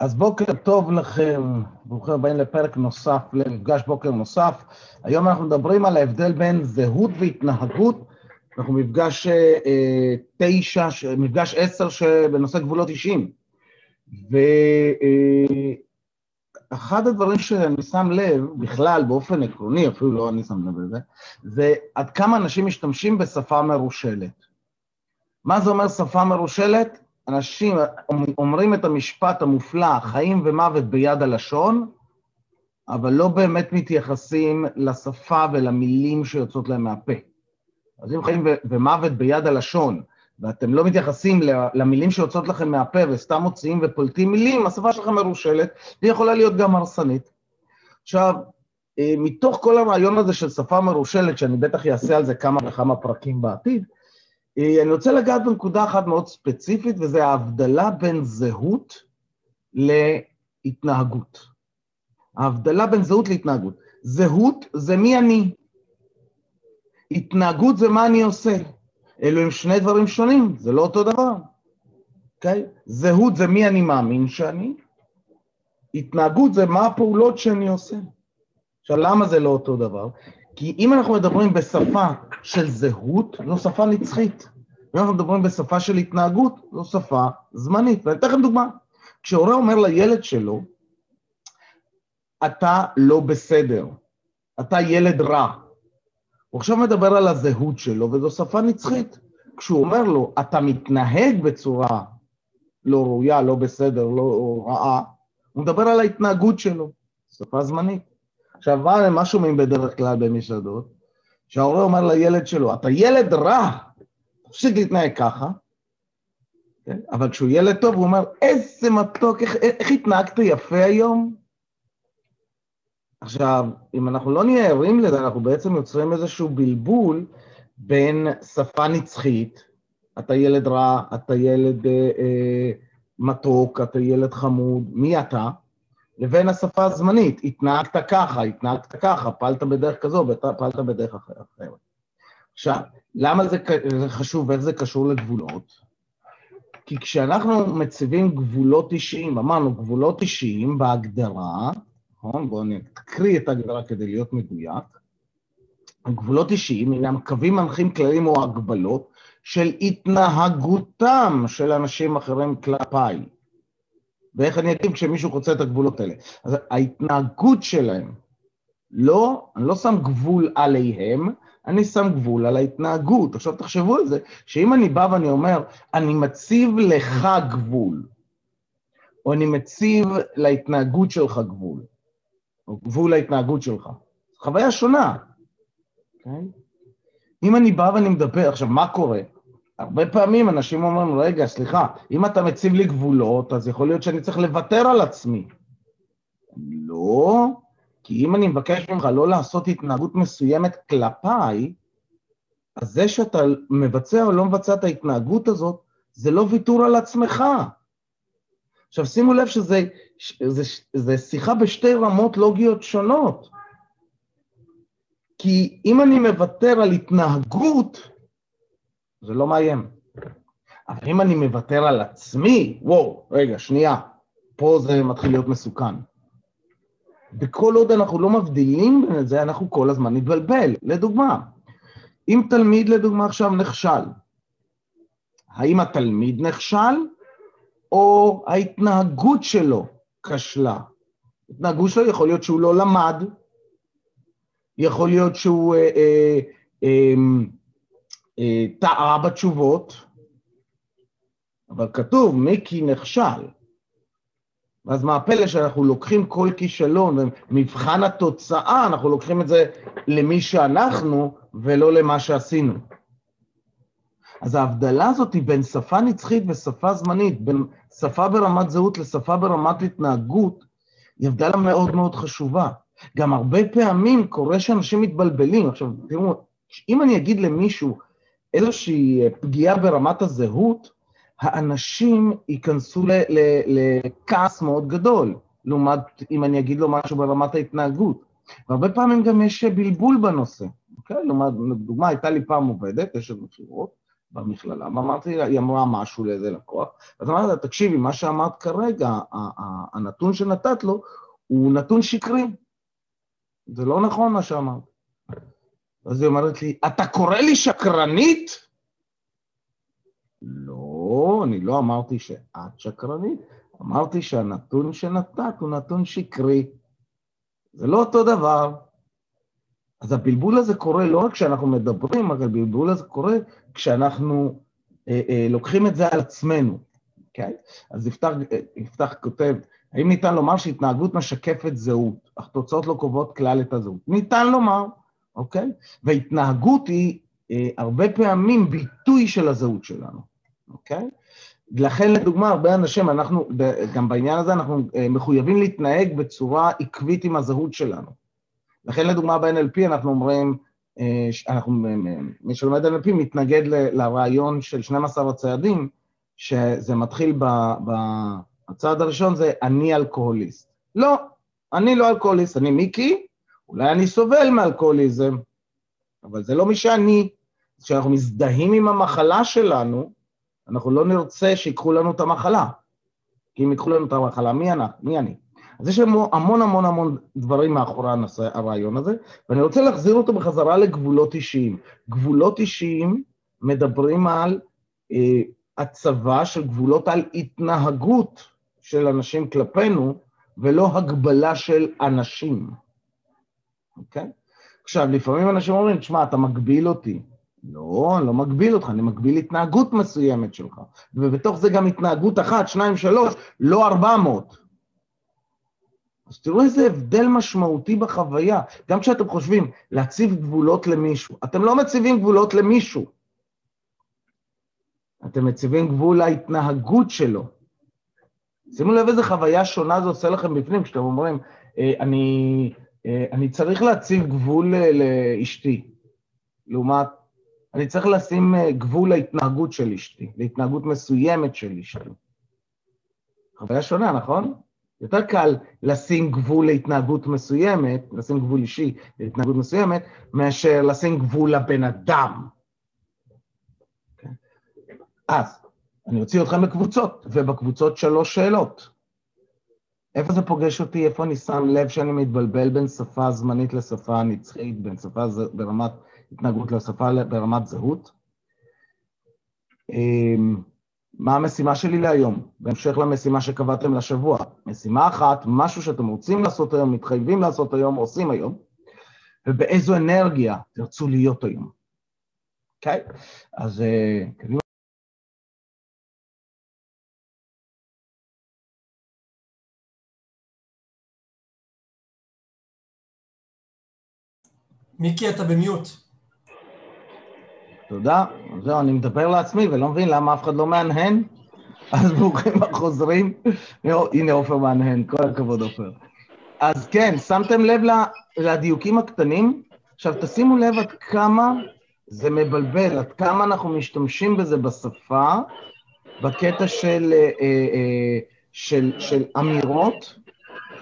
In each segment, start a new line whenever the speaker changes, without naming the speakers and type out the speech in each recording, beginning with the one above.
אז בוקר טוב לכם, ברוכים הבאים לפרק נוסף, למפגש בוקר נוסף. היום אנחנו מדברים על ההבדל בין זהות והתנהגות. אנחנו מפגש אה, תשע, מפגש עשר בנושא גבולות אישיים. ואחד אה, הדברים שאני שם לב, בכלל, באופן עקרוני, אפילו לא אני שם לב לזה, זה עד כמה אנשים משתמשים בשפה מרושלת. מה זה אומר שפה מרושלת? אנשים אומרים את המשפט המופלא, חיים ומוות ביד הלשון, אבל לא באמת מתייחסים לשפה ולמילים שיוצאות להם מהפה. אז אם חיים ומוות ביד הלשון, ואתם לא מתייחסים למילים שיוצאות לכם מהפה וסתם מוציאים ופולטים מילים, השפה שלכם מרושלת, והיא יכולה להיות גם הרסנית. עכשיו, אה, מתוך כל הרעיון הזה של שפה מרושלת, שאני בטח אעשה על זה כמה וכמה פרקים בעתיד, אני רוצה לגעת בנקודה אחת מאוד ספציפית, וזה ההבדלה בין זהות להתנהגות. ההבדלה בין זהות להתנהגות. זהות זה מי אני. התנהגות זה מה אני עושה. אלו הם שני דברים שונים, זה לא אותו דבר. אוקיי? Okay? זהות זה מי אני מאמין שאני, התנהגות זה מה הפעולות שאני עושה. עכשיו, למה זה לא אותו דבר? כי אם אנחנו מדברים בשפה של זהות, זו שפה נצחית. אם אנחנו מדברים בשפה של התנהגות, זו שפה זמנית. ואני אתן לכם דוגמה. כשהורה אומר לילד שלו, אתה לא בסדר, אתה ילד רע. הוא עכשיו מדבר על הזהות שלו, וזו שפה נצחית. כשהוא אומר לו, אתה מתנהג בצורה לא ראויה, לא בסדר, לא רעה, הוא מדבר על ההתנהגות שלו, שפה זמנית. עכשיו, מה שומעים בדרך כלל במסעדות? שההורה אומר לילד שלו, אתה ילד רע, תפסיק להתנהג ככה, כן? אבל כשהוא ילד טוב, הוא אומר, איזה מתוק, איך, איך התנהגת יפה היום? עכשיו, אם אנחנו לא נהיה ערים לזה, אנחנו בעצם יוצרים איזשהו בלבול בין שפה נצחית, אתה ילד רע, אתה ילד אה, אה, מתוק, אתה ילד חמוד, מי אתה? לבין השפה הזמנית, התנהגת ככה, התנהגת ככה, פעלת בדרך כזו, פעלת בדרך אחרת. עכשיו, למה זה, זה חשוב ואיך זה קשור לגבולות? כי כשאנחנו מציבים גבולות אישיים, אמרנו גבולות אישיים בהגדרה, נכון? בואו נקריא את ההגדרה כדי להיות מדויק. גבולות אישיים הינם קווים מנחים כללים או הגבלות של התנהגותם של אנשים אחרים כלפיי. ואיך אני אגיד כשמישהו חוצה את הגבולות האלה. אז ההתנהגות שלהם, לא, אני לא שם גבול עליהם, אני שם גבול על ההתנהגות. עכשיו תחשבו על זה, שאם אני בא ואני אומר, אני מציב לך גבול, או אני מציב להתנהגות שלך גבול, או גבול להתנהגות שלך, חוויה שונה, Okay? אוקיי? אם אני בא ואני מדבר, עכשיו, מה קורה? הרבה פעמים אנשים אומרים, רגע, סליחה, אם אתה מציב לי גבולות, אז יכול להיות שאני צריך לוותר על עצמי. לא, כי אם אני מבקש ממך לא לעשות התנהגות מסוימת כלפיי, אז זה שאתה מבצע או לא מבצע את ההתנהגות הזאת, זה לא ויתור על עצמך. עכשיו שימו לב שזה זה, זה שיחה בשתי רמות לוגיות שונות. כי אם אני מוותר על התנהגות, זה לא מאיים. אבל אם אני מוותר על עצמי, וואו, רגע, שנייה, פה זה מתחיל להיות מסוכן. וכל עוד אנחנו לא מבדילים בין זה, אנחנו כל הזמן נתבלבל. לדוגמה, אם תלמיד לדוגמה עכשיו נכשל, האם התלמיד נכשל או ההתנהגות שלו כשלה? ההתנהגות שלו יכול להיות שהוא לא למד, יכול להיות שהוא אה, אה, אה, טעה בתשובות, אבל כתוב, מיקי נכשל. אז מה הפלא שאנחנו לוקחים כל כישלון, ומבחן התוצאה, אנחנו לוקחים את זה למי שאנחנו ולא למה שעשינו. אז ההבדלה הזאת היא בין שפה נצחית ושפה זמנית, בין שפה ברמת זהות לשפה ברמת התנהגות, היא הבדלה מאוד מאוד חשובה. גם הרבה פעמים קורה שאנשים מתבלבלים. עכשיו, תראו, אם אני אגיד למישהו איזושהי פגיעה ברמת הזהות, האנשים ייכנסו לכעס מאוד גדול, לעומת אם אני אגיד לו משהו ברמת ההתנהגות. והרבה פעמים גם יש בלבול בנושא, אוקיי? לעומת, לדוגמה, הייתה לי פעם עובדת, אשת מכירות, במכללה, ואמרתי לה, היא אמרה משהו לאיזה לקוח, אז אמרתי לה, תקשיבי, מה שאמרת כרגע, הנתון שנתת לו, הוא נתון שקרי. זה לא נכון מה שאמרת. אז היא אומרת לי, אתה קורא לי שקרנית? לא, אני לא אמרתי שאת שקרנית, אמרתי שהנתון שנתת הוא נתון שקרי. זה לא אותו דבר. אז הבלבול הזה קורה לא רק כשאנחנו מדברים, אבל הבלבול הזה קורה כשאנחנו אה, אה, לוקחים את זה על עצמנו, אוקיי? אז יפתח, אה, יפתח כותב, האם ניתן לומר שהתנהגות משקפת זהות, אך תוצאות לא קובעות כלל את הזהות? ניתן לומר, אוקיי? והתנהגות היא אה, הרבה פעמים ביטוי של הזהות שלנו, אוקיי? לכן, לדוגמה, הרבה אנשים, אנחנו, גם בעניין הזה, אנחנו אה, מחויבים להתנהג בצורה עקבית עם הזהות שלנו. לכן, לדוגמה, ב-NLP אנחנו אומרים, אה, אנחנו, מי שלומד NLP מתנגד לרעיון של 12 הצעדים, שזה מתחיל ב... ב הצעד הראשון זה אני אלכוהוליסט. לא, אני לא אלכוהוליסט, אני מיקי, אולי אני סובל מאלכוהוליזם, אבל זה לא מי שאני. כשאנחנו מזדהים עם המחלה שלנו, אנחנו לא נרצה שיקחו לנו את המחלה. כי אם ייקחו לנו את המחלה, מי אני? מי אני? אז יש המון המון המון דברים מאחורי הרעיון הזה, ואני רוצה להחזיר אותו בחזרה לגבולות אישיים. גבולות אישיים מדברים על אה, הצבה של גבולות על התנהגות של אנשים כלפינו, ולא הגבלה של אנשים, אוקיי? עכשיו, לפעמים אנשים אומרים, תשמע, אתה מגביל אותי. לא, אני לא מגביל אותך, אני מגביל התנהגות מסוימת שלך. ובתוך זה גם התנהגות אחת, שניים, שלוש, לא ארבע מאות. אז תראו איזה הבדל משמעותי בחוויה. גם כשאתם חושבים להציב גבולות למישהו, אתם לא מציבים גבולות למישהו. אתם מציבים גבול להתנהגות שלו. שימו לב איזה חוויה שונה זה עושה לכם בפנים, כשאתם אומרים, אה, אני, אני צריך להציב גבול לאשתי, לעומת אני צריך לשים אה, גבול להתנהגות של אשתי, להתנהגות מסוימת של אשתי. חוויה שונה, נכון? יותר קל לשים גבול להתנהגות מסוימת, לשים גבול אישי להתנהגות מסוימת, מאשר לשים גבול לבן אדם. Okay. כן? אז, אני אוציא אתכם לקבוצות, ובקבוצות שלוש שאלות. איפה זה פוגש אותי, איפה אני שם לב שאני מתבלבל בין שפה זמנית לשפה נצחית, בין שפה ז... ברמת התנהגות לשפה ברמת זהות. אמ, מה המשימה שלי להיום, בהמשך למשימה שקבעתם לשבוע? משימה אחת, משהו שאתם רוצים לעשות היום, מתחייבים לעשות היום, עושים היום, ובאיזו אנרגיה תרצו להיות היום. אוקיי? Okay? אז אה, קדימה.
מיקי, אתה במיוט.
תודה. זהו, אני מדבר לעצמי ולא מבין למה אף אחד לא מהנהן. אז ברוכים החוזרים. הנה עופר מהנהן, כל הכבוד עופר. אז כן, שמתם לב לדיוקים הקטנים? עכשיו, תשימו לב עד כמה זה מבלבל, עד כמה אנחנו משתמשים בזה בשפה, בקטע של, אה, אה, של, של אמירות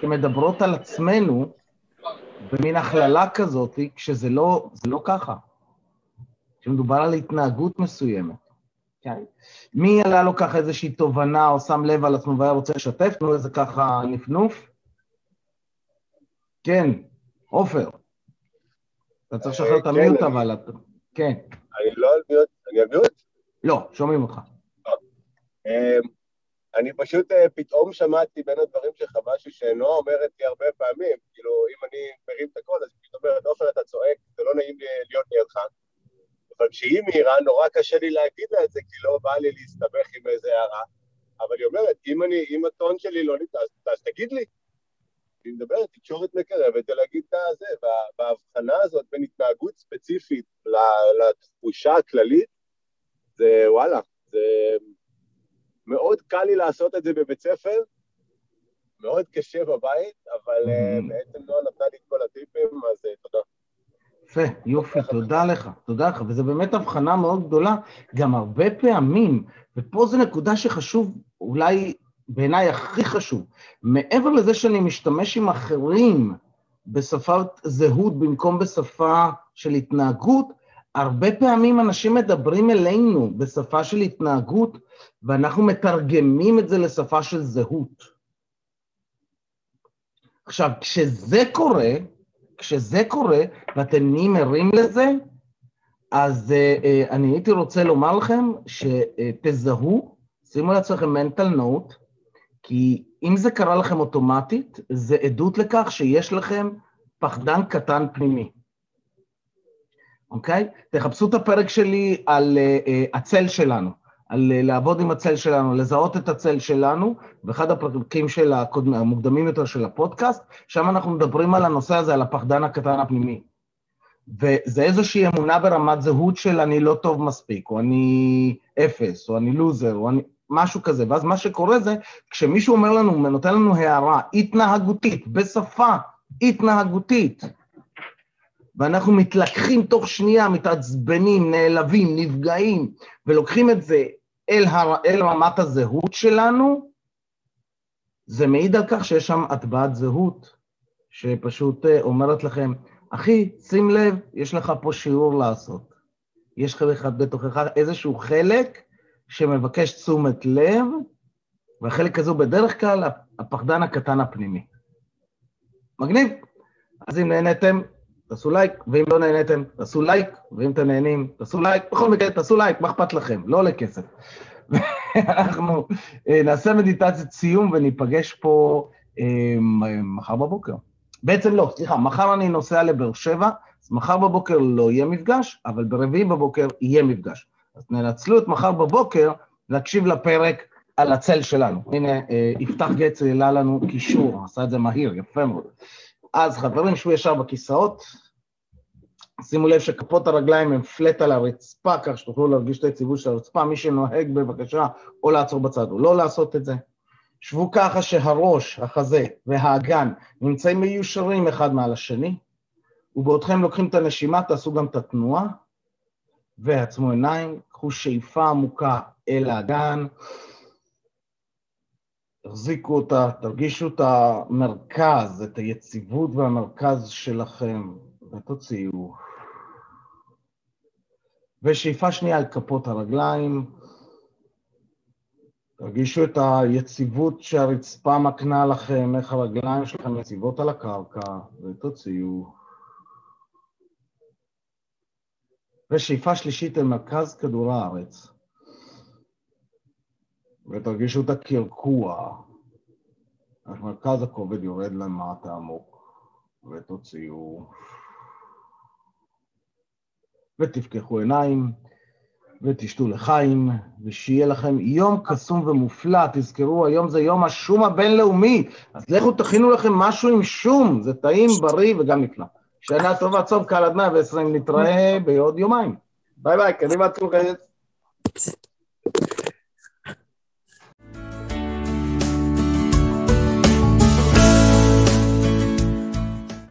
שמדברות על עצמנו, במין הכללה כזאת, כשזה לא, לא ככה. כשמדובר על התנהגות מסוימת. כן? מי עלה לו ככה איזושהי תובנה או שם לב על עצמו והיה רוצה לשתף? תנו איזה ככה נפנוף. כן, עופר. אתה צריך לשחרר את המיוט כן, אבל... כן.
אני לא על מיוט, אני על מיוט?
לא, שומעים אותך.
אני פשוט אה, פתאום שמעתי בין הדברים שחבשי שנועה אומרת לי הרבה פעמים, כאילו, אם אני מרים את הקול, אז היא אומרת, עופר, אתה צועק, זה לא נעים לי להיות לידך. אבל כשהיא מהירה, נורא קשה לי להגיד לה את זה, כי לא בא לי להסתבך עם איזה הערה. אבל היא אומרת, אם, אני, אם הטון שלי לא ניתן, אז, תגיד לי. היא מדברת תקשורת מקרבת ולהגיד את הזה, וההבחנה הזאת בין התנהגות ספציפית לתחושה הכללית, זה וואלה, זה מאוד קל לי לעשות את זה בבית ספר, מאוד קשה בבית, אבל mm-hmm. בעצם נועה נתנה לי את כל הטיפים, אז uh, תודה.
יפה, יופי, תודה לך, תודה לך, וזו באמת הבחנה מאוד גדולה, גם הרבה פעמים, ופה זו נקודה שחשוב, אולי בעיניי הכי חשוב, מעבר לזה שאני משתמש עם אחרים בשפת זהות במקום בשפה של התנהגות, הרבה פעמים אנשים מדברים אלינו בשפה של התנהגות, ואנחנו מתרגמים את זה לשפה של זהות. עכשיו, כשזה קורה, כשזה קורה, ואתם נהיים ערים לזה, אז uh, uh, אני הייתי רוצה לומר לכם שתזהו, שימו לעצמכם mental note, כי אם זה קרה לכם אוטומטית, זה עדות לכך שיש לכם פחדן קטן פנימי. אוקיי? תחפשו את הפרק שלי על uh, uh, הצל שלנו, על uh, לעבוד עם הצל שלנו, לזהות את הצל שלנו, ואחד הפרקים של הקודמ, המוקדמים יותר של הפודקאסט, שם אנחנו מדברים על הנושא הזה, על הפחדן הקטן הפנימי. וזה איזושהי אמונה ברמת זהות של אני לא טוב מספיק, או אני אפס, או אני לוזר, או אני... משהו כזה. ואז מה שקורה זה, כשמישהו אומר לנו, נותן לנו הערה התנהגותית, בשפה התנהגותית, ואנחנו מתלקחים תוך שנייה, מתעצבנים, נעלבים, נפגעים, ולוקחים את זה אל, הר... אל רמת הזהות שלנו, זה מעיד על כך שיש שם הטבעת זהות, שפשוט אה, אומרת לכם, אחי, שים לב, יש לך פה שיעור לעשות. יש לך בתוכך איזשהו חלק שמבקש תשומת לב, והחלק הזה הוא בדרך כלל הפחדן הקטן הפנימי. מגניב. אז אם נהניתם, תעשו לייק, ואם לא נהניתם, תעשו לייק, ואם אתם נהנים, תעשו לייק. בכל מקרה, תעשו לייק, מה אכפת לכם? לא עולה כסף. אנחנו אה, נעשה מדיטציית סיום וניפגש פה אה, מחר בבוקר. בעצם לא, סליחה, מחר אני נוסע לבאר שבע, אז מחר בבוקר לא יהיה מפגש, אבל ברביעי בבוקר יהיה מפגש. אז ננצלו את מחר בבוקר להקשיב לפרק על הצל שלנו. הנה, אה, יפתח גץ העלה לנו קישור, עשה את זה מהיר, יפה מאוד. אז חברים, שבו ישר בכיסאות. שימו לב שכפות הרגליים הן פלט על הרצפה, כך שתוכלו להרגיש את היציבות של הרצפה. מי שנוהג בבקשה או לעצור בצד או לא לעשות את זה. שבו ככה שהראש, החזה והאגן נמצאים מיושרים אחד מעל השני, ובעודכם לוקחים את הנשימה, תעשו גם את התנועה, ועצמו עיניים, קחו שאיפה עמוקה אל האגן, תחזיקו אותה, תרגישו את המרכז, את היציבות והמרכז שלכם, ותוציאו. ושאיפה שנייה על כפות הרגליים, תרגישו את היציבות שהרצפה מקנה לכם, איך הרגליים שלכם יציבות על הקרקע, ותוציאו. ושאיפה שלישית אל מרכז כדור הארץ. ותרגישו את הקרקוע, איך מרכז הכובד יורד למטה עמוק, ותוציאו. ותפקחו עיניים. ותשתו לחיים, ושיהיה לכם יום קסום ומופלא. תזכרו, היום זה יום השום הבינלאומי, אז לכו תכינו לכם משהו עם שום, זה טעים, בריא וגם נפלא. שנה טובה, צום קל עד 120, נתראה בעוד יומיים. ביי ביי, קדימה חייץ.